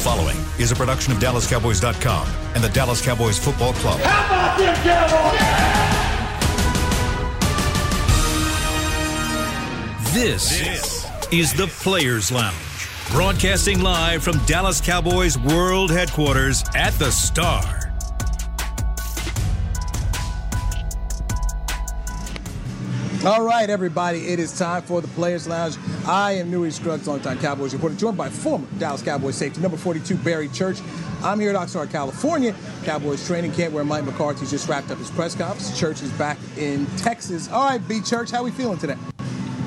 following is a production of DallasCowboys.com and the Dallas Cowboys Football Club. How about them Cowboys? This, is the Players Lounge, broadcasting live from Dallas Cowboys World Headquarters at the Star. All right, everybody, it is time for the Players Lounge. I am Newy Scruggs, longtime Cowboys reporter, joined by former Dallas Cowboys safety number 42, Barry Church. I'm here at Oxnard, California, Cowboys training camp where Mike McCarthy just wrapped up his press conference. Church is back in Texas. All right, B Church, how we feeling today?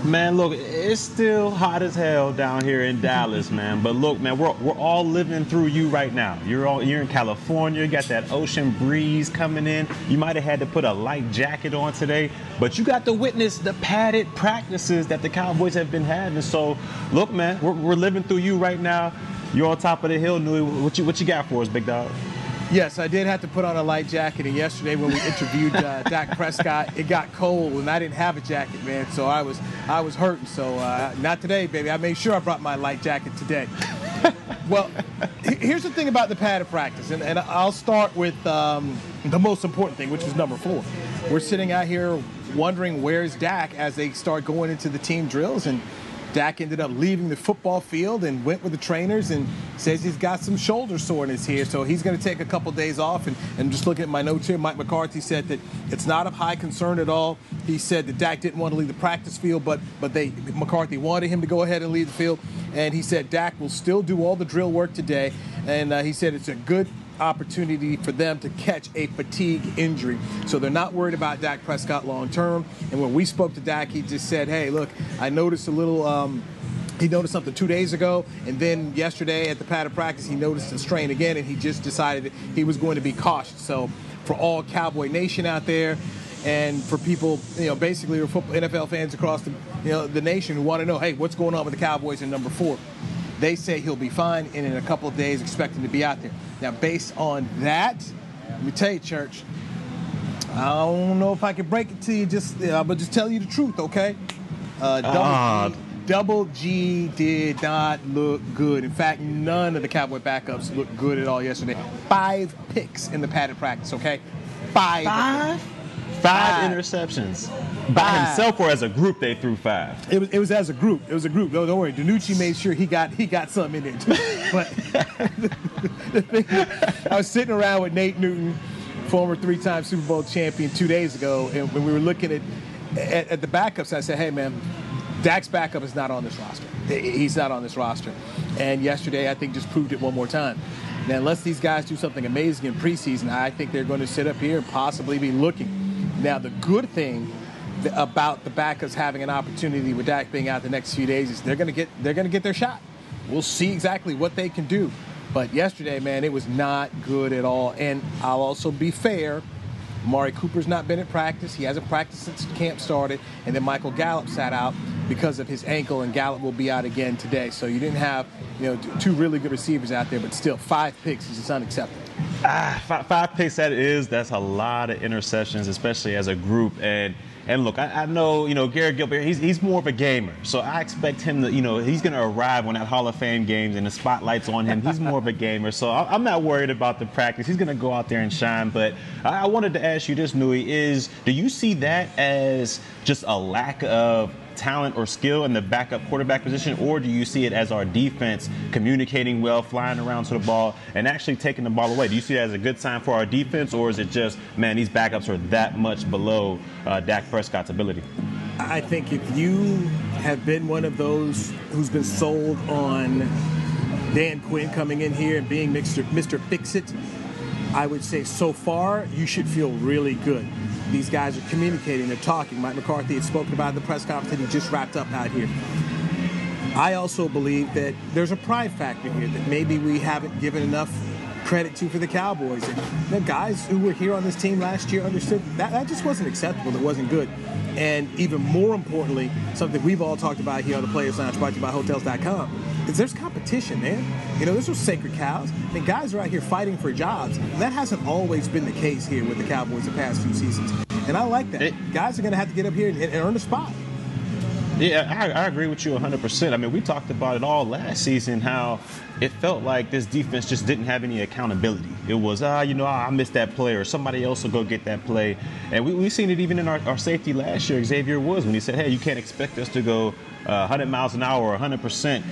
Man, look, it's still hot as hell down here in Dallas, man. But look, man, we're, we're all living through you right now. You're all you're in California, you got that ocean breeze coming in. You might have had to put a light jacket on today, but you got to witness the padded practices that the Cowboys have been having. So, look, man, we're, we're living through you right now. You're on top of the hill, Newy. What you what you got for us, big dog? Yes, I did have to put on a light jacket, and yesterday when we interviewed uh, Dak Prescott, it got cold, and I didn't have a jacket, man. So I was I was hurting. So uh, not today, baby. I made sure I brought my light jacket today. well, here's the thing about the padded practice, and, and I'll start with um, the most important thing, which is number four. We're sitting out here wondering where's Dak as they start going into the team drills, and Dak ended up leaving the football field and went with the trainers and says he's got some shoulder soreness here. So he's going to take a couple days off. And, and just looking at my notes here, Mike McCarthy said that it's not of high concern at all. He said that Dak didn't want to leave the practice field, but but they McCarthy wanted him to go ahead and leave the field. And he said Dak will still do all the drill work today. And uh, he said it's a good opportunity for them to catch a fatigue injury. So they're not worried about Dak Prescott long term. And when we spoke to Dak, he just said, hey, look, I noticed a little. Um, he noticed something two days ago, and then yesterday at the pad of practice, he noticed a strain again, and he just decided he was going to be cautious. So, for all Cowboy Nation out there, and for people, you know, basically NFL fans across the, you know, the nation who want to know, hey, what's going on with the Cowboys in number four? They say he'll be fine, and in a couple of days, expect him to be out there. Now, based on that, let me tell you, church, I don't know if I can break it to you. Just, uh, but just tell you the truth, okay? Uh, double. G, double G did not look good. In fact, none of the Cowboy backups looked good at all yesterday. Five picks in the padded practice, okay? Five. Five? Five Five. interceptions. By Five. himself or as a group, they threw five. It was, it was as a group. It was a group. No, don't worry. DiNucci made sure he got he got something in there too. But the thing, I was sitting around with Nate Newton, former three-time Super Bowl champion, two days ago, and when we were looking at at, at the backups, I said, "Hey, man, Dak's backup is not on this roster. He's not on this roster." And yesterday, I think just proved it one more time. Now, unless these guys do something amazing in preseason, I think they're going to sit up here and possibly be looking. Now, the good thing about the backups having an opportunity with Dak being out the next few days is they're going to get they're going to get their shot. We'll see exactly what they can do. But yesterday, man, it was not good at all. And I'll also be fair. Mari Cooper's not been at practice. He hasn't practiced since camp started. And then Michael Gallup sat out because of his ankle, and Gallup will be out again today. So you didn't have, you know, two really good receivers out there, but still five picks is just unacceptable. Ah, five, five picks that is that's a lot of interceptions, especially as a group. And and look, I, I know you know Garrett Gilbert. He's he's more of a gamer, so I expect him to you know he's going to arrive when that Hall of Fame games and the spotlight's on him. He's more of a gamer, so I, I'm not worried about the practice. He's going to go out there and shine. But I, I wanted to ask you this, Newy, is do you see that as just a lack of talent or skill in the backup quarterback position, or do you see it as our defense communicating well, flying around to the ball, and actually taking the ball away? Do you see it as a good sign for our defense, or is it just, man, these backups are that much below uh, Dak Prescott's ability? I think if you have been one of those who's been sold on Dan Quinn coming in here and being Mr. Mr. Fix It, I would say so far you should feel really good. These guys are communicating, they're talking. Mike McCarthy had spoken about in the press conference that he just wrapped up out here. I also believe that there's a pride factor here that maybe we haven't given enough credit to for the Cowboys. And the guys who were here on this team last year understood that that just wasn't acceptable. That wasn't good. And even more importantly, something we've all talked about here on the Players Lounge, brought to you by Hotels.com, is there's competition, man. You know, there's no sacred cows. I mean, guys are out here fighting for jobs. That hasn't always been the case here with the Cowboys the past few seasons. And I like that. It- guys are going to have to get up here and, and earn a spot. Yeah, I, I, agree with you 100%. I mean, we talked about it all last season how it felt like this defense just didn't have any accountability. It was, ah, you know, I missed that play, or somebody else will go get that play. And we, we've seen it even in our, our safety last year, Xavier Woods, when he said, hey, you can't expect us to go uh, 100 miles an hour or 100%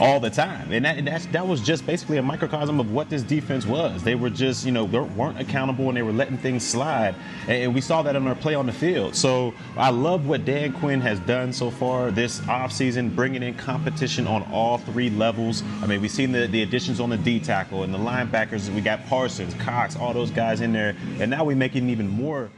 all the time. And that, that was just basically a microcosm of what this defense was. They were just, you know, they weren't accountable and they were letting things slide. And, we saw that on our play on the field. So I love what Dan Quinn has done so far this offseason, bringing in competition on all three levels. I mean, we've the, the additions on the D tackle and the linebackers. We got Parsons, Cox, all those guys in there. And now we're making even more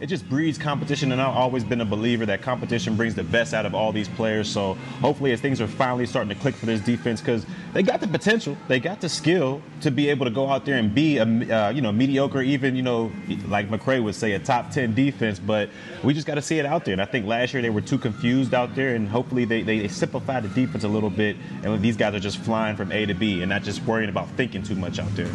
it just breeds competition, and I've always been a believer that competition brings the best out of all these players. So hopefully, as things are finally starting to click for this defense, because they got the potential, they got the skill to be able to go out there and be a uh, you know mediocre, even you know like McCray would say, a top ten defense. But we just got to see it out there. And I think last year they were too confused out there, and hopefully they, they, they the defense a little bit, and these guys are just flying from A to B and not just worrying about thinking too much out there.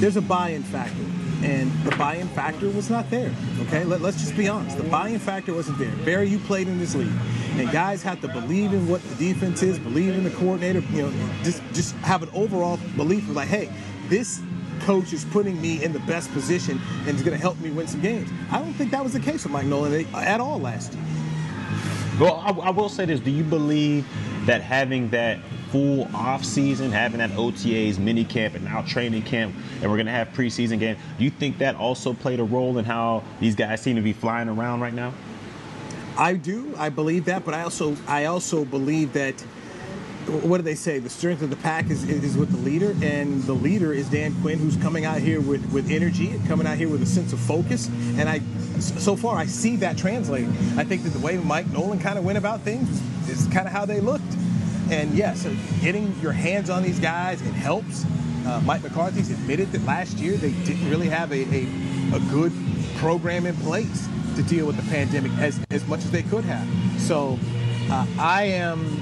There's a buy-in factor and the buy-in factor was not there. Okay, Let, us just be honest. The buy-in factor wasn't there. Barry, you played in this league, and guys have to believe in what the defense is, believe in the coordinator. You know, just just have an overall belief of like, hey, this coach is putting me in the best position and is going to help me win some games. I don't think that was the case with Mike Nolan at all last year. Well, I, I will say this: Do you believe that having that full off season, having that OTAs, mini camp, and now training camp, and we're going to have preseason games. Do you think that also played a role in how these guys seem to be flying around right now? I do. I believe that, but I also I also believe that what do they say? The strength of the pack is, is with the leader, and the leader is Dan Quinn, who's coming out here with, with energy coming out here with a sense of focus. And I, so far, I see that translating. I think that the way Mike Nolan kind of went about things is kind of how they looked. And yes, yeah, so getting your hands on these guys, it helps. Uh, Mike McCarthy's admitted that last year they didn't really have a, a, a, good program in place to deal with the pandemic as, as much as they could have. So uh, I am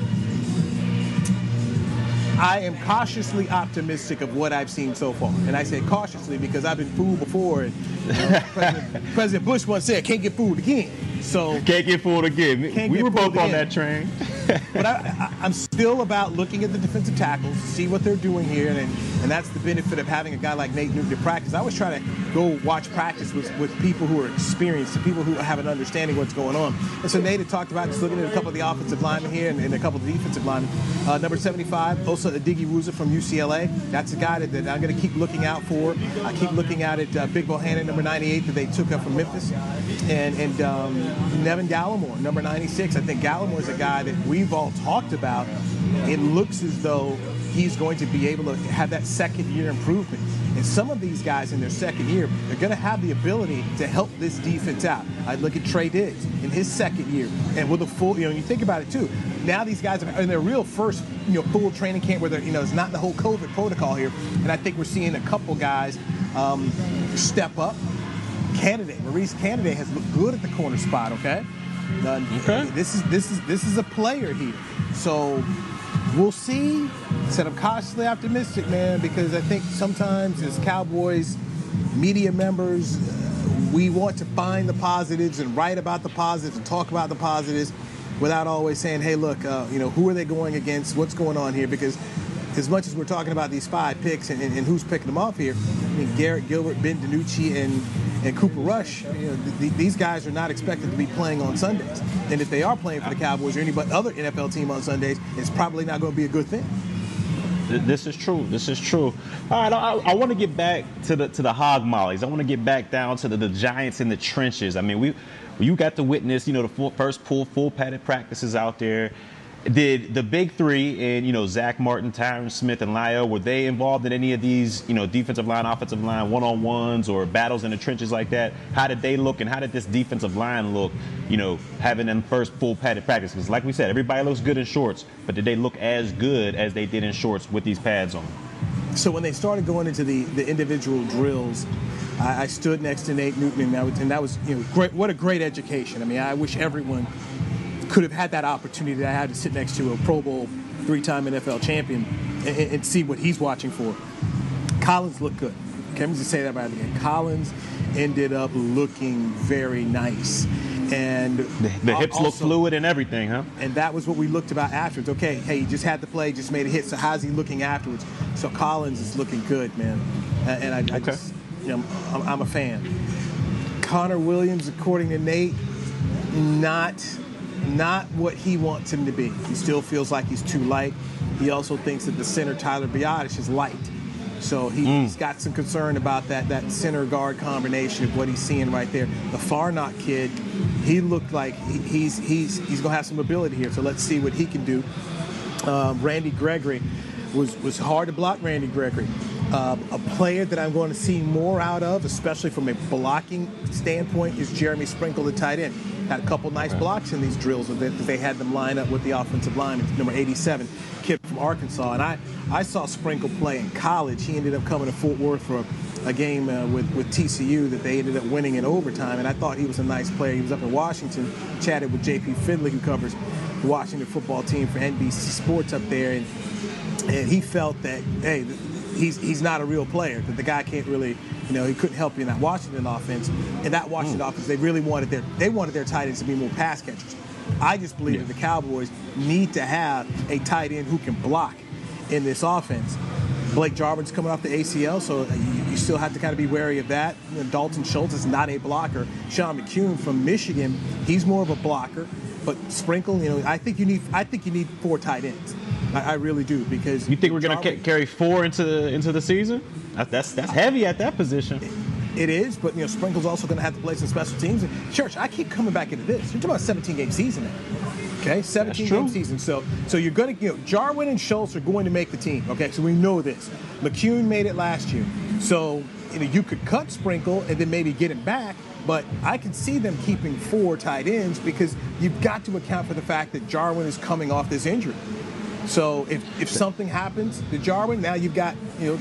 I am cautiously optimistic of what I've seen so far. And I say cautiously because I've been fooled before. And, you know, President, President Bush once said, can't get fooled again. So can't get fooled again. We were both on that train. But I, am still about looking at the defensive tackles, see what they're doing here, and and that's the benefit of having a guy like Nate Newton to practice. I always try to go watch practice with, with people who are experienced, and people who have an understanding what's going on. And so Nate had talked about just looking at a couple of the offensive linemen here and, and a couple of the defensive linemen. Uh, number 75, Osa Odighizuwa from UCLA. That's a guy that, that I'm going to keep looking out for. I keep looking out at uh, Big Bohanna, number 98, that they took up from Memphis, and and um, Neville Gallimore, number 96. I think Gallimore is a guy that we've all talked about. It looks as though he's going to be able to have that second year improvement. And some of these guys in their second year they're going to have the ability to help this defense out. I look at Trey Diggs in his second year, and with a full, you know, you think about it too. Now these guys are in their real first, you know, full training camp where they're, you know, it's not the whole COVID protocol here. And I think we're seeing a couple guys um, step up. Canady, Maurice Canady has looked good at the corner spot. Okay. Uh, okay. This is this is this is a player here. So we'll see. Said I'm cautiously optimistic, man, because I think sometimes as Cowboys media members, we want to find the positives and write about the positives and talk about the positives without always saying, hey, look, uh, you know, who are they going against? What's going on here? Because as much as we're talking about these five picks and, and, and who's picking them off here, I mean, Garrett Gilbert, Ben DiNucci, and, and Cooper Rush, you know, th- these guys are not expected to be playing on Sundays. And if they are playing for the Cowboys or any other NFL team on Sundays, it's probably not going to be a good thing. This is true. This is true. All right, I, I want to get back to the to the hog mollies. I want to get back down to the, the Giants in the trenches. I mean, we you got to witness, you know, the full, first full full padded practices out there. Did the big three and you know Zack Martin, Tyron Smith, and La'el were they involved in any of these you know defensive line, offensive line one on ones or battles in the trenches like that? How did they look and how did this defensive line look? You know, having them first full padded practice because like we said, everybody looks good in shorts, but did they look as good as they did in shorts with these pads on? So when they started going into the, the individual drills, I, I stood next to Nate Newton, and that was, and that was you know great. What a great education! I mean, I wish everyone could have had that opportunity that I had to sit next to a Pro Bowl three-time NFL champion and, and see what he's watching for. Collins looked good. Let me just say that right again. Collins ended up looking very nice. And the, the hips also, look fluid and everything, huh? And that was what we looked about afterwards. Okay, hey, he just had the play, just made a hit. So how's he looking afterwards? So Collins is looking good, man. And I, I okay. just, you know, I'm, I'm a fan. Connor Williams, according to Nate, not not what he wants him to be. He still feels like he's too light. He also thinks that the center Tyler Biadasz is light. So he, mm. he's got some concern about that that center guard combination of what he's seeing right there. The Farniok kid, he looked like he, he's he's he's gonna have some ability here. So let's see what he can do. Um, Randy Gregory was was hard to block. Randy Gregory, uh, a player that I'm going to see more out of, especially from a blocking standpoint, is Jeremy Sprinkle, the tight end. Had a couple nice blocks in these drills that they had them line up with the offensive line. Number 87, kid from Arkansas, and I I saw Sprinkle play in college. He ended up coming to Fort Worth for a, a game uh, with with TCU that they ended up winning in overtime, and I thought he was a nice player. He was up in Washington, chatted with JP Finlay, who covers the Washington football team for NBC Sports up there, and and he felt that hey, he's he's not a real player. That the guy can't really, you know, he couldn't help you in that Washington offense. In that Washington mm. offense, they really wanted their they wanted their tight ends to be more pass catchers. I just believe yeah. that the Cowboys need to have a tight end who can block in this offense. Blake Jarwin's coming off the ACL, so you, you still have to kind of be wary of that. You know, Dalton Schultz is not a blocker. Sean McKeon from Michigan, he's more of a blocker. But Sprinkle, you know, I think you need I think you need four tight ends. I, I really do because you think we're going to carry four into the, into the season? That's that's heavy at that position. It is, but you know, Sprinkle's also going to have to play some special teams. And Church, I keep coming back into this. You're talking about a 17 game season now. Okay, 17 game season. So, so you're going to, you know, Jarwin and Schultz are going to make the team. Okay, so we know this. McKeon made it last year. So, you know, you could cut Sprinkle and then maybe get him back. But I can see them keeping four tight ends because you've got to account for the fact that Jarwin is coming off this injury. So if, if something happens to Jarwin, now you've got you know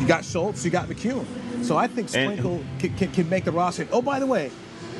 you got Schultz, you got McKeon. So I think Sprinkle and, can, can, can, make the roster. Oh, by the way,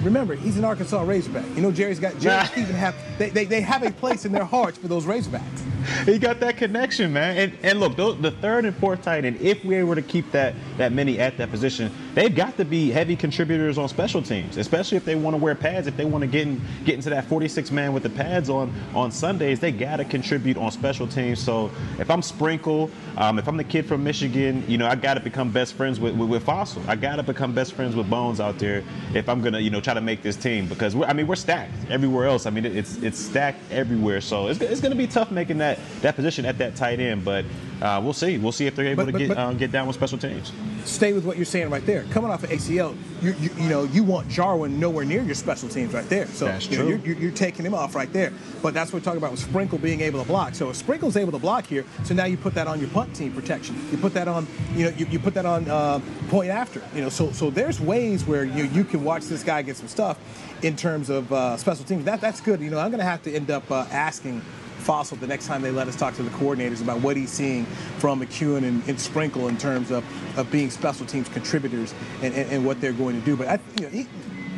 remember he's an Arkansas Razorback. You know Jerry's got Jerry Stephen have they, they, they have a place in their hearts for those Razorbacks. He got that connection, man. And, and look, the third and fourth tight end, if we were to keep that that many at that position, they've got to be heavy contributors on special teams, especially if they want to wear pads. If they want to get in, get into that 46 man with the pads on on Sundays, they got to contribute on special teams. So if I'm Sprinkle, um, if I'm the kid from Michigan, you know I got to become best friends with, with, with Fassel. I got to become best friends with Bones out there if I'm gonna you know try to make this team because I mean we're stacked everywhere else. I mean it's it's stacked everywhere. So it's, it's gonna be tough making that that position at that tight end, but uh, we'll see. We'll see if they're able but, to get um, get down with special teams. Stay with what you're saying right there. Coming off of ACL, you, you, you, know you want Jarwin nowhere near your special teams right there. So that's you true. Know, you're, you're, taking him off right there. But that's what we're talking about with Sprinkle being able to block. So if Sprinkle's able to block here, so now you put that on your punt team protection. You put that on you know you, you put that on uh, point after. You know so so there's ways where you you can watch this guy get some stuff in terms of uh, special teams. That that's good. You know I'm going to have to end up uh, asking Fassel the next time they let us talk to the coordinators about what he's seeing from McKeon and, and Sprinkle in terms of, of being special teams contributors and, and, and what they're going to do. But I, you know, he,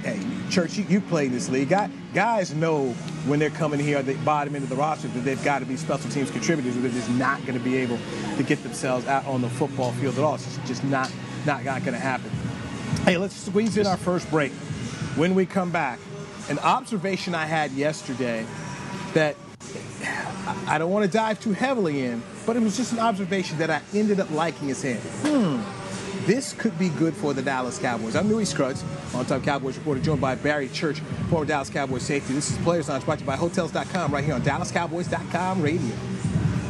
hey, Church, you, you play this league. Guys know when they're coming here, they bottom into the roster, that they've got to be special teams contributors, or they're just not going to be able to get themselves out on the football field at all. It's just not not, not going to happen. Hey, let's squeeze in our first break. When we come back, an observation I had yesterday that I don't want to dive too heavily in, but it was just an observation that I ended up liking his hand. Hmm. This could be good for the Dallas Cowboys. I'm Newy Scruggs, on-time Cowboys reporter, joined by Barry Church, former Dallas Cowboys safety. This is Players Lounge brought to you by Hotels.com right here on DallasCowboys.com radio.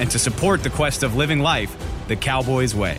and to support the quest of living life the Cowboys way.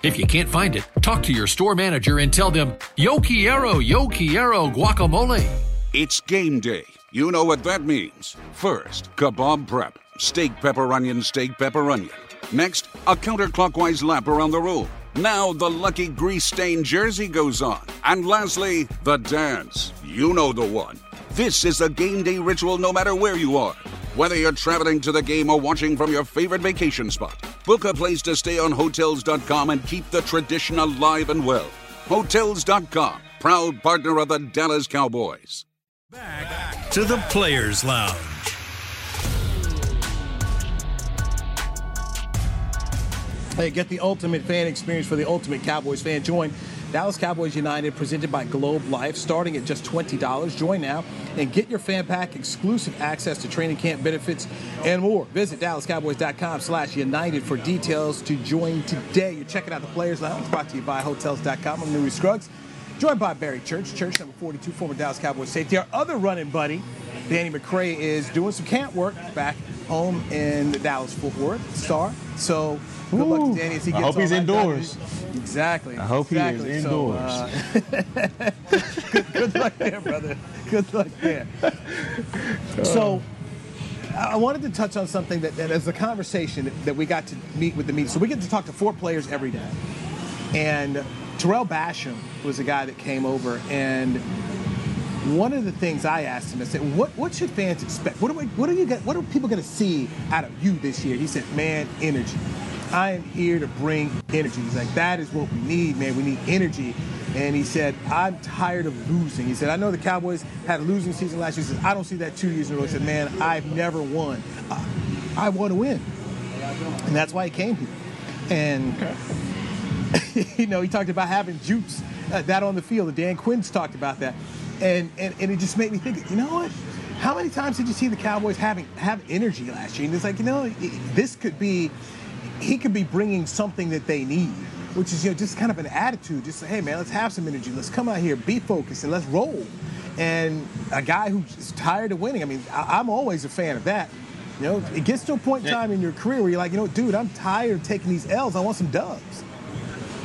If you can't find it, talk to your store manager and tell them, Yo quiero, yo quiero guacamole. It's game day. You know what that means. First, kebab prep. Steak, pepper, onion, steak, pepper, onion. Next, a counterclockwise lap around the room. Now the lucky grease stained jersey goes on. And lastly, the dance. You know the one. This is a game day ritual no matter where you are. Whether you're traveling to the game or watching from your favorite vacation spot, book a place to stay on Hotels.com and keep the tradition alive and well. Hotels.com, proud partner of the Dallas Cowboys. Back to the Players Lounge. Hey, get the ultimate fan experience for the ultimate Cowboys fan. Join Dallas Cowboys United, presented by Globe Life, starting at just $20. Join now and get your fan pack, exclusive access to training camp benefits, and more. Visit DallasCowboys.com slash United for details to join today. You're checking out the Players Lounge, brought to you by Hotels.com. I'm Newy Scruggs, joined by Barry Church, Church number 42, former Dallas Cowboys safety. Our other running buddy, Danny McCray, is doing some camp work back home in the Dallas Fort Worth Star. So good luck to Danny as he gets I hope he's that done. indoors. Exactly. I hope he is exactly. So, indoors. uh, good, good luck there, brother. Good luck there. So, I wanted to touch on something that, that as a conversation that, we got to meet with the media. So we get to talk to four players every day, and Tarell Basham was a guy that came over, and one of the things I asked him, I said, "What what should fans expect? What are we, what are you what are people going to see out of you this year?" He said, "Man, energy. I am here to bring energy." He's like, "That is what we need, man. We need energy." And he said, "I'm tired of losing." He said, "I know the Cowboys had a losing season last year." He said, "I don't see that two years in a row." He said, "Man, I've never won. I, I want to win," and that's why he came here. And you know, he talked about having juice, uh, that on the field. And Dan Quinn's talked about that. And, and, and it just made me think, you know what? How many times did you see the Cowboys having have energy last year? And it's like, you know, it- this could be, he could be bringing something that they need, which is, you know, just kind of an attitude. Just say, hey, man, let's have some energy. Let's come out here, be focused, and let's roll. And a guy who's tired of winning, I mean, I, I'm always a fan of that. You know, it gets to a point in time in your career where you're like, you know, dude, I'm tired of taking these L's. I want some dubs.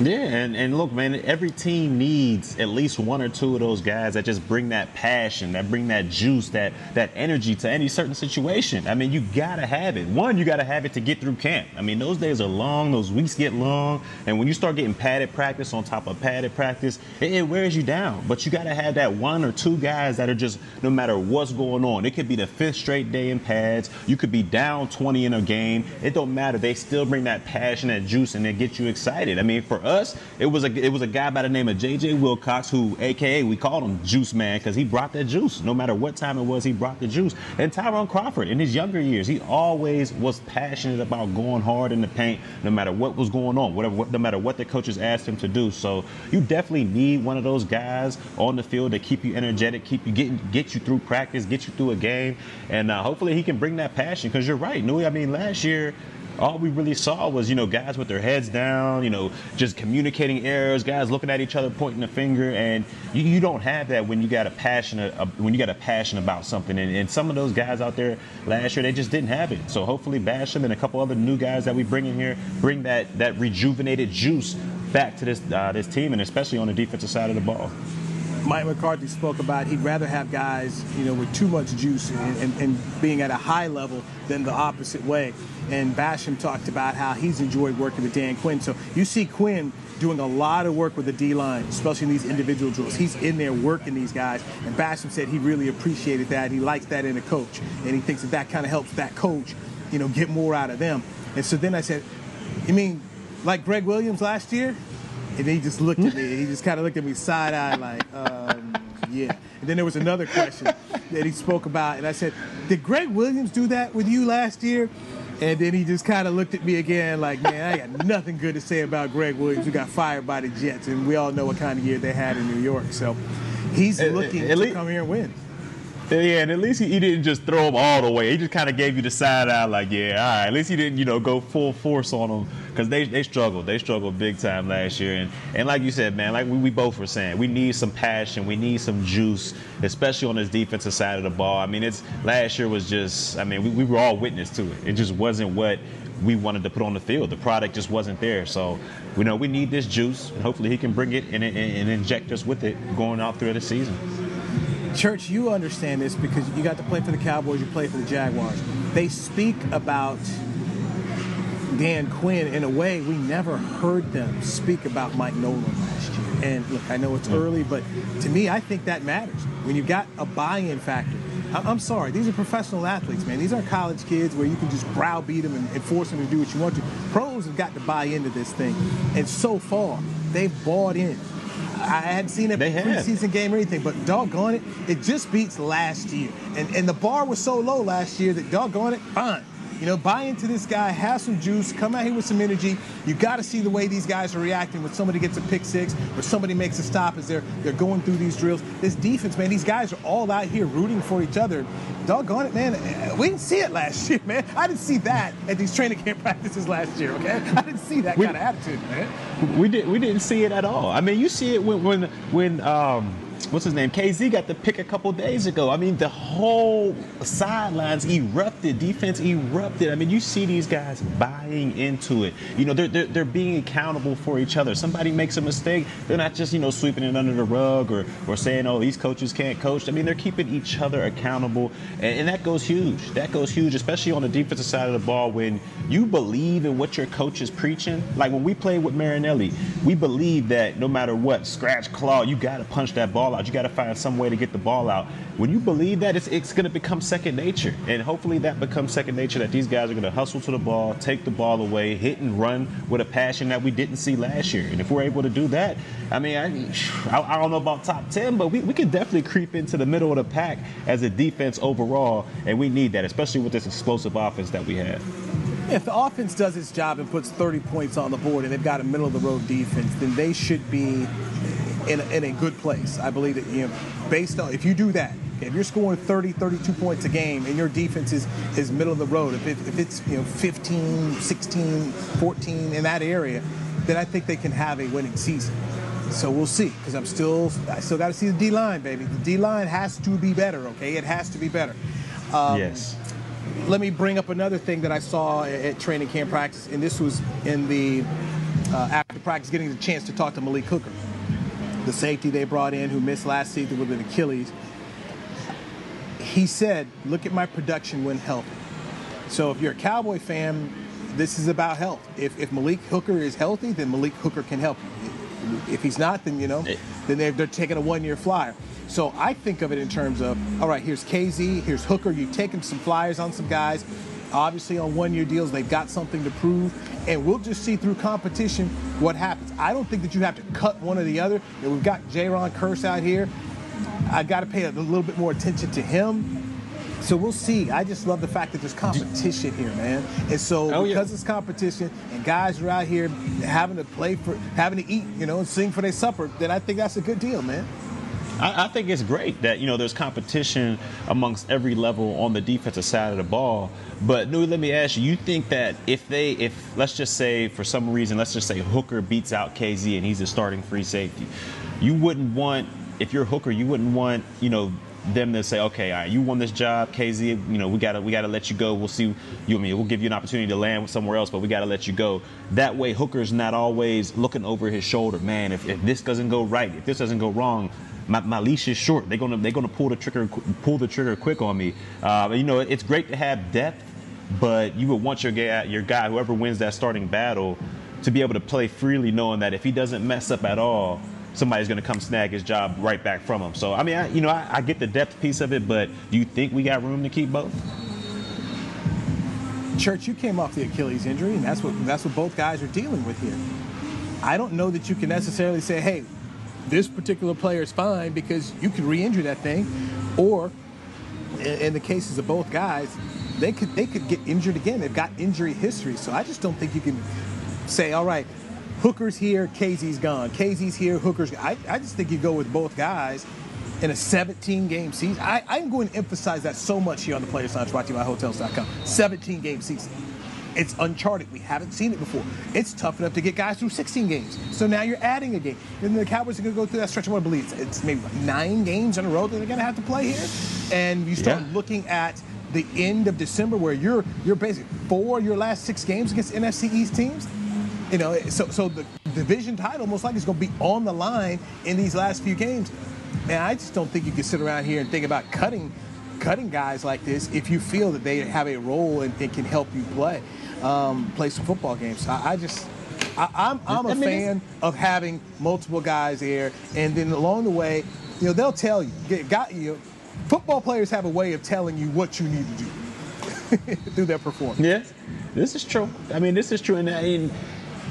Yeah, and, and look, man, every team needs at least one or two of those guys that just bring that passion, that bring that juice, that that energy to any certain situation. I mean, you gotta have it. One, you gotta have it to get through camp. I mean, those days are long, those weeks get long, and when you start getting padded practice on top of padded practice, it, it wears you down. But you gotta have that one or two guys that are just no matter what's going on. It could be the fifth straight day in pads. You could be down 20 in a game. It don't matter. They still bring that passion, that juice, and they get you excited. I mean, for us, it was a it was a guy by the name of JJ Wilcox who, AKA, we called him Juice Man because he brought that juice. No matter what time it was, he brought the juice. And Tyrone Crawford, in his younger years, he always was passionate about going hard in the paint, no matter what was going on, whatever, what, no matter what the coaches asked him to do. So you definitely need one of those guys on the field to keep you energetic, keep you getting, get you through practice, get you through a game, and uh, hopefully he can bring that passion. Because you're right, Newy. I mean, last year all we really saw was, you know, guys with their heads down, you know, just communicating errors, guys looking at each other, pointing the finger, and you, you don't have that when you got a passion, uh, when you got a passion about something. And, and some of those guys out there last year, they just didn't have it. So hopefully, Basham and a couple other new guys that we bring in here bring that that rejuvenated juice back to this uh, this team, and especially on the defensive side of the ball. Mike McCarthy spoke about he'd rather have guys, you know, with too much juice and, and, and being at a high level than the opposite way. And Basham talked about how he's enjoyed working with Dan Quinn. So you see Quinn doing a lot of work with the D line, especially in these individual drills. He's in there working these guys. And Basham said he really appreciated that. He likes that in a coach. And he thinks that that kind of helps that coach, you know, get more out of them. And so then I said, You mean like Gregg Williams last year? And he just looked at me. He just kind of looked at me side eye, like, uh, um, yeah. And then there was another question that he spoke about, and I said, "Did Gregg Williams do that with you last year?" And then he just kind of looked at me again like, man, I got nothing good to say about Gregg Williams, who got fired by the Jets. And we all know what kind of year they had in New York. So he's looking at, to come here and win. Yeah, and at least he, he, didn't just throw him all the way. He just kind of gave you the side eye, like, yeah, all right. At least he didn't, you know, go full force on them because they, they struggled. They struggled big time last year. And, and like you said, man, like we, we both were saying, we need some passion. We need some juice, especially on this defensive side of the ball. I mean, it's last year was just, I mean, we, we were all witness to it. It just wasn't what we wanted to put on the field. The product just wasn't there. So, you know, we need this juice, and hopefully he can bring it and, and, and inject us with it going out through the season. Church, you understand this because you got to play for the Cowboys, you play for the Jaguars. They speak about Dan Quinn in a way we never heard them speak about Mike Nolan last year. And look, I know it's early, but to me, I think that matters. When you've got a buy-in factor. I'm sorry, these are professional athletes, man. These aren't college kids where you can just browbeat them and, and force them to do what you want to. Pros have got to buy into this thing. And so far, they've bought in. I hadn't seen a preseason game or anything, but doggone it, it just beats last year. And and the bar was so low last year that doggone it, fine. You know, buy into this guy, have some juice, come out here with some energy. You got to see the way these guys are reacting when somebody gets a pick six or somebody makes a stop as they're they're going through these drills. This defense, man, these guys are all out here rooting for each other. Doggone it, man. We didn't see it last year, man. I didn't see that at these training camp practices last year. Okay, I didn't see that we, kind of attitude, man. We did. We didn't see it at all. I mean, you see it when when when. Um, what's his name? Kazee got the pick a couple days ago. I mean, the whole sidelines erupted, defense erupted. I mean, you see these guys buying into it. You know, they're, they're, they're being accountable for each other. Somebody makes a mistake, they're not just, you know, sweeping it under the rug or, or saying, oh, these coaches can't coach. I mean, they're keeping each other accountable. And, and that goes huge. That goes huge, especially on the defensive side of the ball when you believe in what your coach is preaching. Like when we played with Marinelli, we believe that no matter what, scratch, claw, you got to punch that ball out. You got to find some way to get the ball out. When you believe that, it's, it's going to become second nature. And hopefully that becomes second nature that these guys are going to hustle to the ball, take the ball away, hit and run with a passion that we didn't see last year. And if we're able to do that, I mean, I, I don't know about top 10, but we, we can definitely creep into the middle of the pack as a defense overall. And we need that, especially with this explosive offense that we have. If the offense does its job and puts 30 points on the board and they've got a middle of the road defense, then they should be in a, in a good place. I believe that you know, based on if you do that, if you're scoring 30, 32 points a game and your defense is, is middle of the road, if, it, if it's you know 15, 16, 14 in that area, then I think they can have a winning season. So we'll see, because I'm still I still got to see the D line, baby. The D line has to be better. Okay, it has to be better. Um, yes. Let me bring up another thing that I saw at training camp practice, and this was in the uh, after practice, getting the chance to talk to Malik Hooker the safety they brought in who missed last season with an Achilles. He said, Look at my production when healthy. So if you're a Cowboy fan, this is about health. If, if Malik Hooker is healthy, then Malik Hooker can help you. If he's not, then, you know, then they're, they're taking a one year flyer. So I think of it in terms of, all right, here's Kazee, here's Hooker. You've taken some flyers on some guys. Obviously, on one year deals, they've got something to prove, and we'll just see through competition what happens. I don't think that you have to cut one or the other. And we've got Jayron Kearse out here. I got to pay a little bit more attention to him. So we'll see. I just love the fact that there's competition here, man. And so oh, because yeah. it's competition and guys are out here having to play for, having to eat, you know, and sing for their supper, then I think that's a good deal, man. I, I, think it's great that you know there's competition amongst every level on the defensive side of the ball. But Newy, let me ask you: You think that if they, if let's just say for some reason, let's just say Hooker beats out Kazee and he's a starting free safety, you wouldn't want if you're Hooker, you wouldn't want you know them to say, okay, all right, you won this job, Kazee. You know, we gotta we gotta let you go. We'll see. You I mean we'll give you an opportunity to land somewhere else, but we gotta let you go. That way, Hooker's not always looking over his shoulder. Man, if, if this doesn't go right, if this doesn't go wrong, my, my leash is short. They're gonna they're gonna pull the trigger pull the trigger quick on me. Uh, you know, it's great to have depth, but you would want your guy your guy whoever wins that starting battle to be able to play freely, knowing that if he doesn't mess up at all, somebody's going to come snag his job right back from him. So I mean, I, you know, I, I get the depth piece of it, but do you think we got room to keep both? Church, you came off the Achilles injury, and that's what that's what both guys are dealing with here. I don't know that you can necessarily say, "Hey, this particular player is fine because you can re-injure that thing, or in, the cases of both guys, they could they could get injured again. They've got injury history, so I just don't think you can say, all right, Hooker's here, Kazee's gone. Kazee's here, Hooker's. I I just think you go with both guys in a 17 game season. I, I'm going to emphasize that so much here on the Players Lounge brought to you by Hotels.com. 17 game season. It's uncharted. We haven't seen it before. It's tough enough to get guys through 16 games. So now you're adding a game. And the Cowboys are going to go through that stretch. I want to believe it's, maybe like nine games in a row that they're going to have to play here. And you start Yeah. looking at the end of December where you're you're basically four of your last six games against NFC East teams. You know, so so the division title most likely is going to be on the line in these last few games. And I just don't think you can sit around here and think about cutting cutting guys like this if you feel that they have a role and, and can help you play um, play some football games. I, I just I, I'm I'm a I mean, fan of having multiple guys there, and then along the way, you know, they'll tell you. Get, got you. Football players have a way of telling you what you need to do through their performance. Yeah, this is true. I mean, this is true, and and,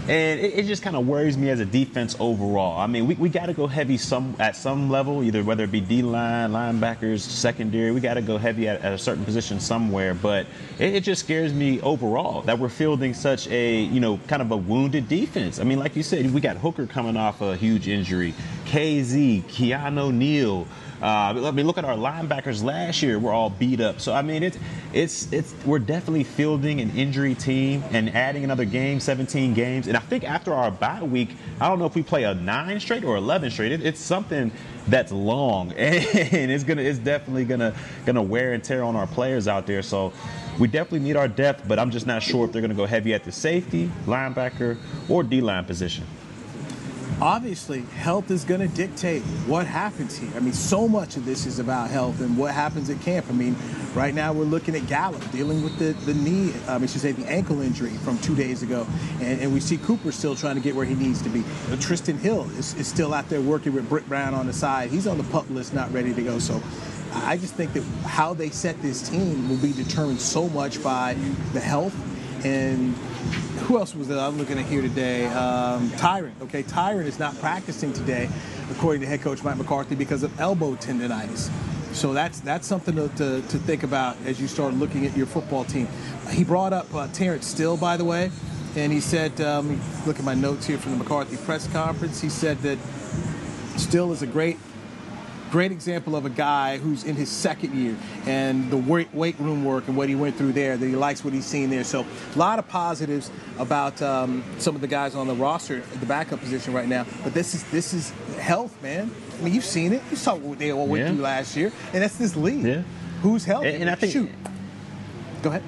and it, it just kind of worries me as a defense overall. I mean, we, we got to go heavy some at some level, either whether it be D line, linebackers, secondary. We got to go heavy at, at a certain position somewhere. But it, it just scares me overall that we're fielding such a you know kind of a wounded defense. I mean, like you said, we got Hooker coming off a huge injury, Kazee, Keanu Neal. Uh, I mean, look at our linebackers last year; we're all beat up. So I mean, it's it's it's we're definitely fielding an injury team and adding another game, 17 games. And I think after our bye week, I don't know if we play a nine straight or 11 straight. It, it's something that's long, and it's gonna it's definitely gonna gonna wear and tear on our players out there. So we definitely need our depth, but I'm just not sure if they're gonna go heavy at the safety, linebacker, or D line position. Obviously health is going to dictate what happens here. I mean, so much of this is about health and what happens at camp. I mean, right now we're looking at Gallup dealing with the, the knee, um, I should say the ankle injury from two days ago. And, and we see Cooper still trying to get where he needs to be. Trysten Hill is, is still out there working with Britt Brown on the side. He's on the pup list, not ready to go. So I just think that how they set this team will be determined so much by the health and who else was that I'm looking at here today? Um, Tyron. Okay, Tyron is not practicing today, according to head coach Mike McCarthy, because of elbow tendonitis. So that's that's something to, to, to think about as you start looking at your football team. He brought up uh, Terence Steele, by the way, and he said, um, look at my notes here from the McCarthy press conference. He said that Still is a great great example of a guy who's in his second year and the weight, weight room work and what he went through there that he likes what he's seen there. So a lot of positives about um, some of the guys on the roster at the backup position right now. But this is this is health man. I mean you've seen it. You saw what they all went Yeah. through last year. And that's this league. Yeah. who's healthy? And- and I think- shoot. Go ahead.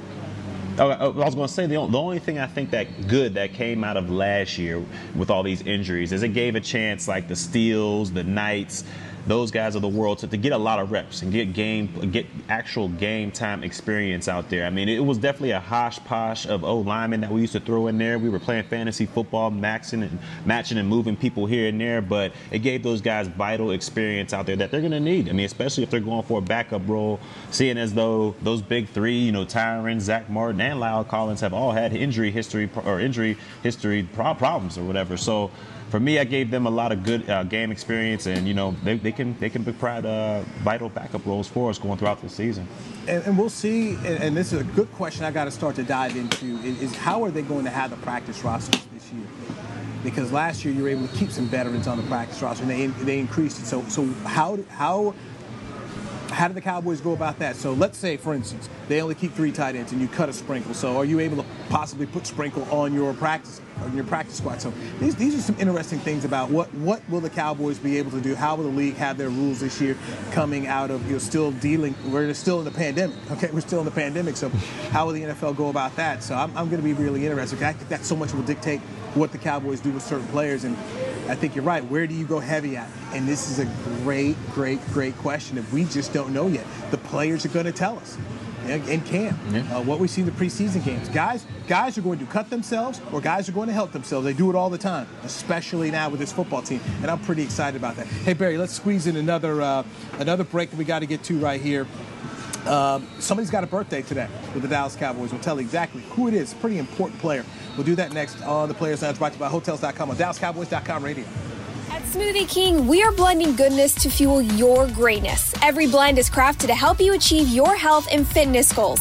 Oh, I was going to say the only, the only thing I think that good that came out of last year with all these injuries is it gave a chance like the Steeles, the Knights, those guys of the world to, to get a lot of reps and get game get actual game time experience out there. I mean, it was definitely a posh of old linemen that we used to throw in there. We were playing fantasy football, maxing and matching and moving people here and there, but it gave those guys vital experience out there that they're going to need. I mean, especially if they're going for a backup role, seeing as though those big three, you know, Tyron, Zack Martin, and La'el Collins have all had injury history or injury history problems or whatever. So for me, I gave them a lot of good uh, game experience, and you know, they, they can they can provide uh, vital backup roles for us going throughout the season. and, and we'll see. And, and this is a good question I got to start to dive into is, is how are they going to have the practice rosters this year? Because last year you were able to keep some veterans on the practice roster, and they they increased it. So so how how how do the Cowboys go about that? So let's say, for instance, they only keep three tight ends, and you cut a Sprinkle. So are you able to possibly put Sprinkle on your practice on your practice squad? So these these are some interesting things about what what will the Cowboys be able to do? How will the league have their rules this year coming out of you know still dealing? We're still in the pandemic. Okay, we're still in the pandemic. So how will the NFL go about that? So I'm, I'm going to be really interested. I think that so much will dictate what the Cowboys do with certain players. And I think you're right. Where do you go heavy at? And this is a great, great, great question that we just don't know yet. The players are going to tell us in camp uh, what we see in the preseason games. Guys, guys are going to cut themselves, or guys are going to help themselves. They do it all the time, especially now with this football team, and I'm pretty excited about that. Hey Barry, let's squeeze in another uh, another break that we got to get to right here. Um, somebody's got a birthday today with the Dallas Cowboys. We'll tell you exactly who it is. Pretty important player. We'll do that next on the Players Lounge, brought to you by Hotels.com on DallasCowboys.com radio. At Smoothie King, we are blending goodness to fuel your greatness. Every blend is crafted to help you achieve your health and fitness goals.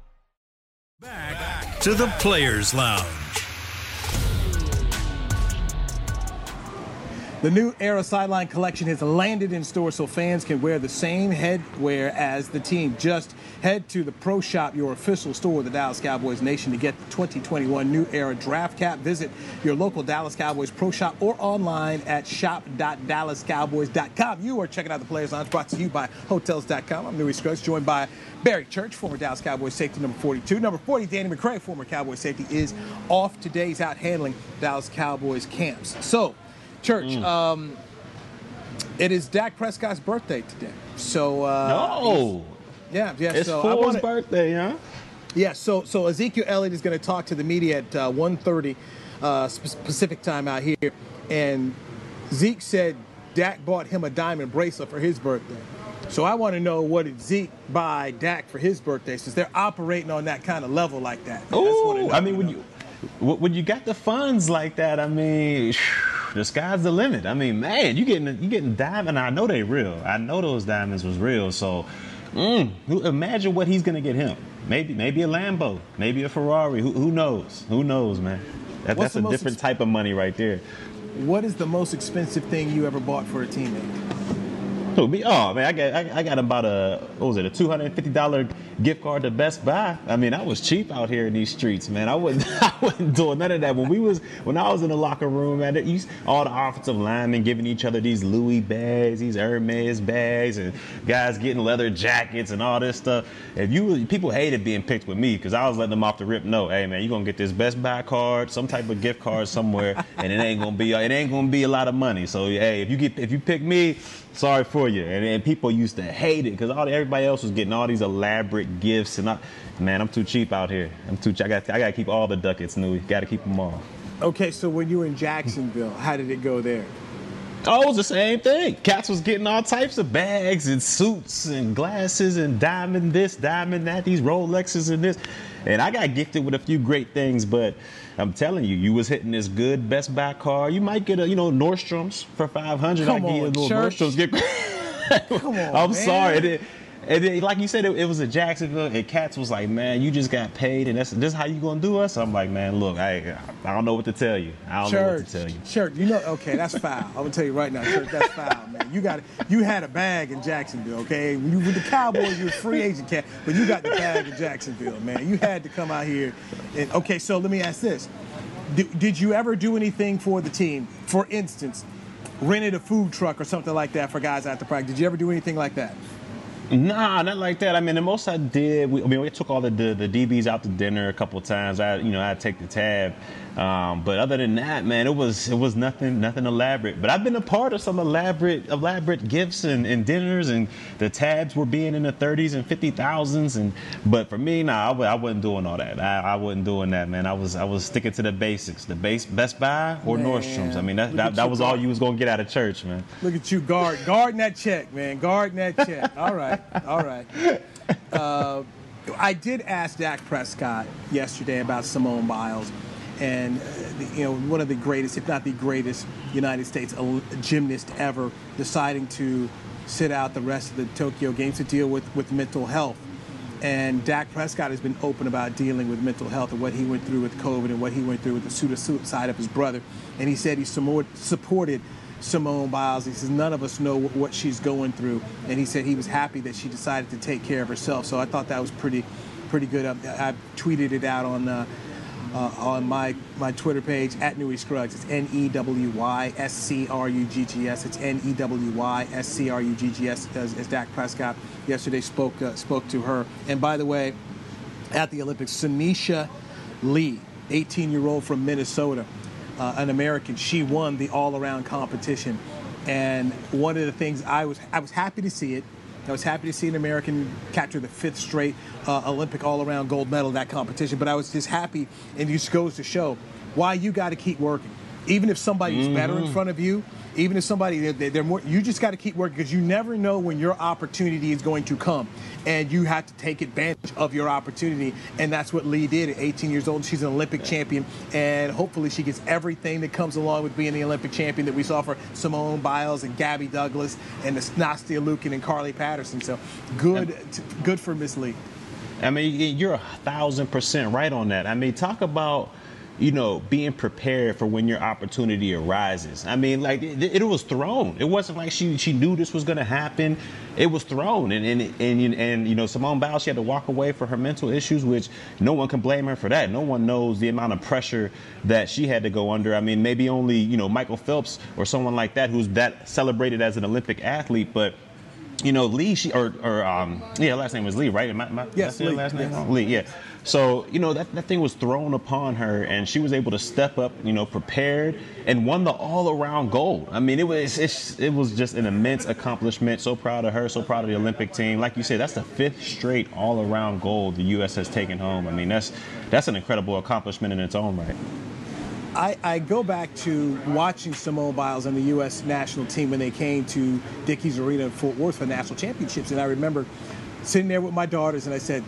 To the Players Lounge. The new Era Sideline Collection has landed in stores so fans can wear the same headwear as the team. Just head to the Pro Shop, your official store of the Dallas Cowboys Nation, to get the 2021 New Era Draft Cap. Visit your local Dallas Cowboys Pro Shop or online at shop.dallascowboys.com. You are checking out the Players Lounge brought to you by Hotels.com. I'm Newy Scruggs, joined by Barry Church, former Dallas Cowboys safety number 42. Number 40, Danny McCray, former Cowboys safety, is off today's out handling Dallas Cowboys camps. So, Church, Mm. um, it is Dak Prescott's birthday today. So, uh, No. yeah, yeah. It's so I wanna- birthday, huh? Yeah, so so Ezekiel Elliott is going to talk to the media at uh, 1.30 uh, Pacific time out here, and Zeke said Dak bought him a diamond bracelet for his birthday. So I want to know what did Zeke buy Dak for his birthday, since they're operating on that kind of level like that. I Ooh, know, I mean, when you when when you got the funds like that, I mean, the sky's the limit. I mean, man, you getting you getting diamond. I know they real. I know those diamonds was real. So, mm, imagine what he's gonna get him. Maybe maybe a Lambo, maybe a Ferrari. Who, who knows? Who knows, man? That, that's a different ex- type of money right there. what is the most expensive thing you ever bought for a teammate? Who, me? Oh man, I got I, I got about a what was it a two hundred and fifty dollar gift card to Best Buy. I mean, I was cheap out here in these streets, man. I wasn't I wasn't doing none of that. When we was when I was in the locker room, man, it all the offensive linemen giving each other these Louis bags, these Hermes bags, and guys getting leather jackets and all this stuff. If you people hated being picked with me because I was letting them off the rip. No, hey man, you are gonna get this Best Buy card, some type of gift card somewhere, and it ain't gonna be it ain't gonna be a lot of money. So hey, if you get if you pick me, sorry for you. And, and people used to hate it because all everybody else was getting all these elaborate gifts, and I, man, I'm too cheap out here. I'm too. I got I got to keep all the ducats, Newy. Got to keep them all. Okay, so when you were in Jacksonville, how did it go there? Oh, it was the same thing. Cats was getting all types of bags and suits and glasses and diamond this, diamond that, these Rolexes and this. And I got gifted with a few great things, but I'm telling you, you was hitting this good Best Buy car. You might get a, you know, Nordstrom's for 500. I Come give you a on, little Church. Nordstrom's gift. Come on, I'm man. sorry. It, and then, like you said, it, it was a Jacksonville, and Cats was like, "Man, you just got paid, and that's this is how you gonna do us?" I'm like, "Man, look, I I don't know what to tell you. I don't know what to tell you." Church, you know, okay, that's foul. I'm gonna tell you right now, Church, that's foul, man. You got it. You had a bag in Jacksonville, okay? When you with the Cowboys, you're a free agent cat, but you got the bag in Jacksonville, man. You had to come out here. And okay, so let me ask this: did, did you ever do anything for the team? For instance, rented a food truck or something like that for guys after practice. Did you ever do anything like that? Nah, not like that. I mean, the most I did, we, I mean, we took all the, the, the DBs out to dinner a couple times. I, you know, I take the tab. Um, but other than that, man, it was it was nothing nothing elaborate. But I've been a part of some elaborate elaborate gifts and, and dinners, and the tabs were being in the 30s and 50 thousands. And but for me, nah, I w- I wasn't doing all that. I, I wasn't doing that, man. I was I was sticking to the basics, the base Best Buy or Man, Nordstrom's. I mean, that look that, that was go. all you was gonna get out of church, man. Look at you, guard, guarding that check, man, guarding that check. All right, all right. Uh, I did ask Dak Prescott yesterday about Simone Biles, and uh, you know, one of the greatest, if not the greatest, United States gymnast ever, deciding to sit out the rest of the Tokyo Games to deal with with mental health. And Dak Prescott has been open about dealing with mental health and what he went through with COVID and what he went through with the suicide of his brother. And he said he supported Simone Biles. He says none of us know what she's going through, and he said he was happy that she decided to take care of herself. So I thought that was pretty, pretty good. I, I tweeted it out on. Uh, uh, on my, my Twitter page at Newy Scruggs. It's N E W Y S C R U G G S. It's N E W Y S C R U G G S. As, as Dak Prescott yesterday spoke uh, spoke to her. And by the way, at the Olympics, Sunisa Lee, 18 year old from Minnesota, uh, an American, she won the all around competition. And one of the things I was I was happy to see it. I was happy to see an American capture the fifth straight uh, Olympic all-around gold medal in that competition. But I was just happy, and it just goes to show why you got to keep working. Even if somebody's better in Mhm. front of you, even if somebody they're, they're more, you just got to keep working because you never know when your opportunity is going to come, and you have to take advantage of your opportunity. And that's what Lee did at 18 years old. She's an Olympic champion, and hopefully she gets everything that comes along with being the Olympic champion that we saw for Simone Biles and Gabby Douglas and Nastia Liukin and Carly Patterson. So good, good for Miss Lee. I mean, you're a thousand percent right on that. I mean, talk about, you know, being prepared for when your opportunity arises. I mean, like it, it was thrown. It wasn't like she she knew this was going to happen. It was thrown, and and and and you know, Simone Biles she had to walk away for her mental issues, which no one can blame her for that. No one knows the amount of pressure that she had to go under. I mean, maybe only you know Michael Phelps or someone like that who's that celebrated as an Olympic athlete, but you know, Lee, she or or um, yeah, last name was Lee, right? Am I, am I- Yes, did I say her Lee, last name yes. Lee, yeah. So you know that that thing was thrown upon her, and she was able to step up, you know, prepared and won the all-around gold. I mean, it was it's, it was just an immense accomplishment. So proud of her, so proud of the Olympic team. Like you said, that's the fifth straight all-around gold the U.S. has taken home. I mean, that's that's an incredible accomplishment in its own right. I, I go back to watching Simone Biles and the U.S. national team when they came to Dickies Arena in Fort Worth for national championships. And I remember sitting there with my daughters and I said,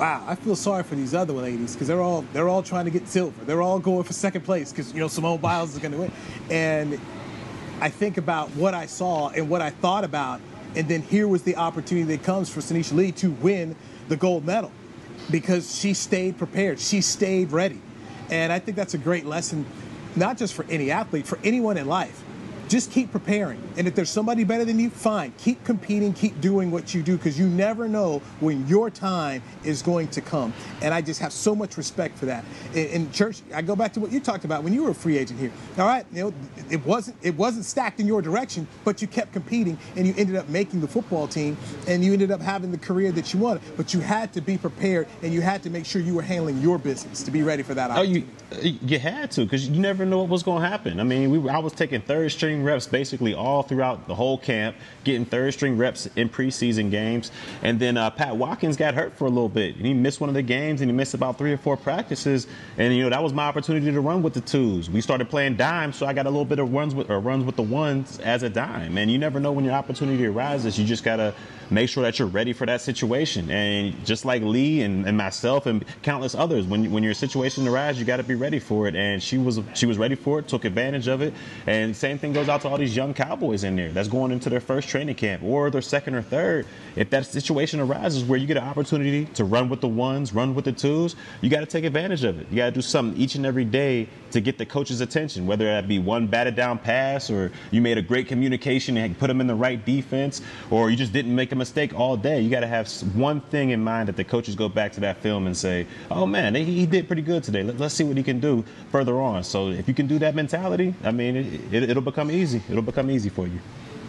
wow, I feel sorry for these other ladies because they're all they're all trying to get silver. They're all going for second place because you know Simone Biles is going to win. And I think about what I saw and what I thought about, and then here was the opportunity that comes for Sunisa Lee to win the gold medal because she stayed prepared, she stayed ready, and I think that's a great lesson, not just for any athlete, for anyone in life. Just keep preparing, and if there's somebody better than you, fine. Keep competing, keep doing what you do, because you never know when your time is going to come. And I just have so much respect for that. In, in church, I go back to what you talked about when you were a free agent here. All right, you know, it wasn't it wasn't stacked in your direction, but you kept competing, and you ended up making the football team, and you ended up having the career that you wanted. But you had to be prepared, and you had to make sure you were handling your business to be ready for that Oh, you you had to because you never know what was going to happen. I mean, we were, I was taking third string reps basically all throughout the whole camp, getting third string reps in preseason games, and then uh, Pat Watkins got hurt for a little bit, and he missed one of the games, and he missed about three or four practices, and you know that was my opportunity to run with the twos. We started playing dime, so I got a little bit of runs with or runs with the ones as a dime, and you never know when your opportunity arises. You just gotta make sure that you're ready for that situation. And just like Lee and, and myself and countless others, when when your situation arises, you got to be ready for it. And she was she was ready for it, took advantage of it. And same thing goes out to all these young cowboys in there that's going into their first training camp or their second or third. If that situation arises where you get an opportunity to run with the ones, run with the twos, you got to take advantage of it. You got to do something each and every day to get the coach's attention, whether that be one batted down pass or you made a great communication and put them in the right defense, or you just didn't make a mistake all day. You got to have one thing in mind that the coaches go back to that film and say, "Oh man, he, he did pretty good today. Let, us see what he can do further on." So if you can do that mentality, I mean, it, it, it'll become easy. It'll become easy for you.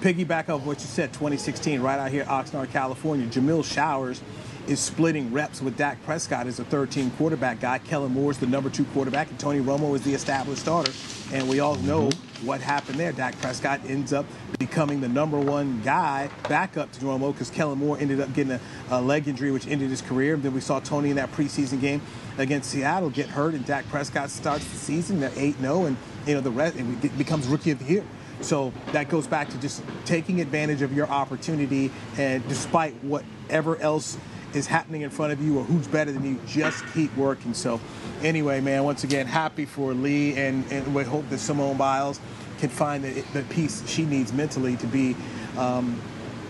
piggyback off what you said, 2016, right out here, Oxnard, California, Jameill Showers is splitting reps with Dak Prescott as a third team quarterback guy. Kellen Moore is the number two quarterback, and Tony Romo is the established starter. And we all know mm-hmm. What happened there. Dak Prescott ends up becoming the number one guy backup to Romo because Kellen Moore ended up getting a, a, leg injury, which ended his career. Then we saw Tony in that preseason game against Seattle get hurt, and Dak Prescott starts the season at 8 0, and you know the rest it becomes rookie of the year. So that goes back to just taking advantage of your opportunity, and despite whatever else is happening in front of you or who's better than you, just keep working. So, anyway, man, once again, happy for Lee, and, and we hope that Simone Biles can find the, the peace she needs mentally to be um,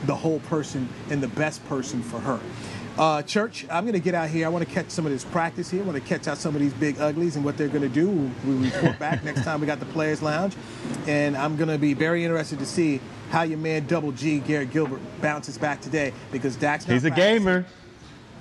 the whole person and the best person for her. Uh, church, I'm going to get out here. I want to catch some of this practice here. I want to catch out some of these big uglies and what they're going to do. We report back next time we got the Players Lounge. And I'm going to be very interested to see how your man Double G, Garrett Gilbert, bounces back today because Dax. He's a gamer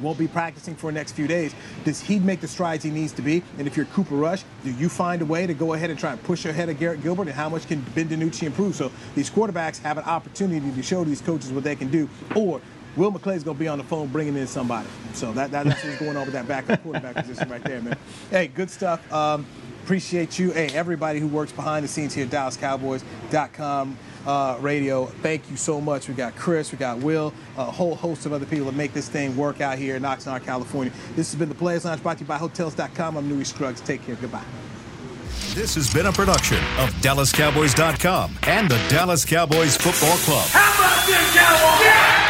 won't be practicing for the next few days. Does he make the strides he needs to be? And if you're Cooper Rush, do you find a way to go ahead and try and push ahead of Garrett Gilbert? And how much can Ben DiNucci improve? So these quarterbacks have an opportunity to show these coaches what they can do. Or Will McClay's going to be on the phone bringing in somebody. So that, that, that's what's going on with that backup quarterback position right there, man. Hey, good stuff. Um, appreciate you. Hey, everybody who works behind the scenes here at DallasCowboys.com uh, radio. Thank you so much. We got Chris, we got Will, a whole host of other people that make this thing work out here in Oxnard, California. This has been the Players Lounge brought to you by Hotels.com. I'm Newy Scruggs. Take care. Goodbye. This has been a production of DallasCowboys.com and the Dallas Cowboys Football Club. How about this, Cowboys? Yeah!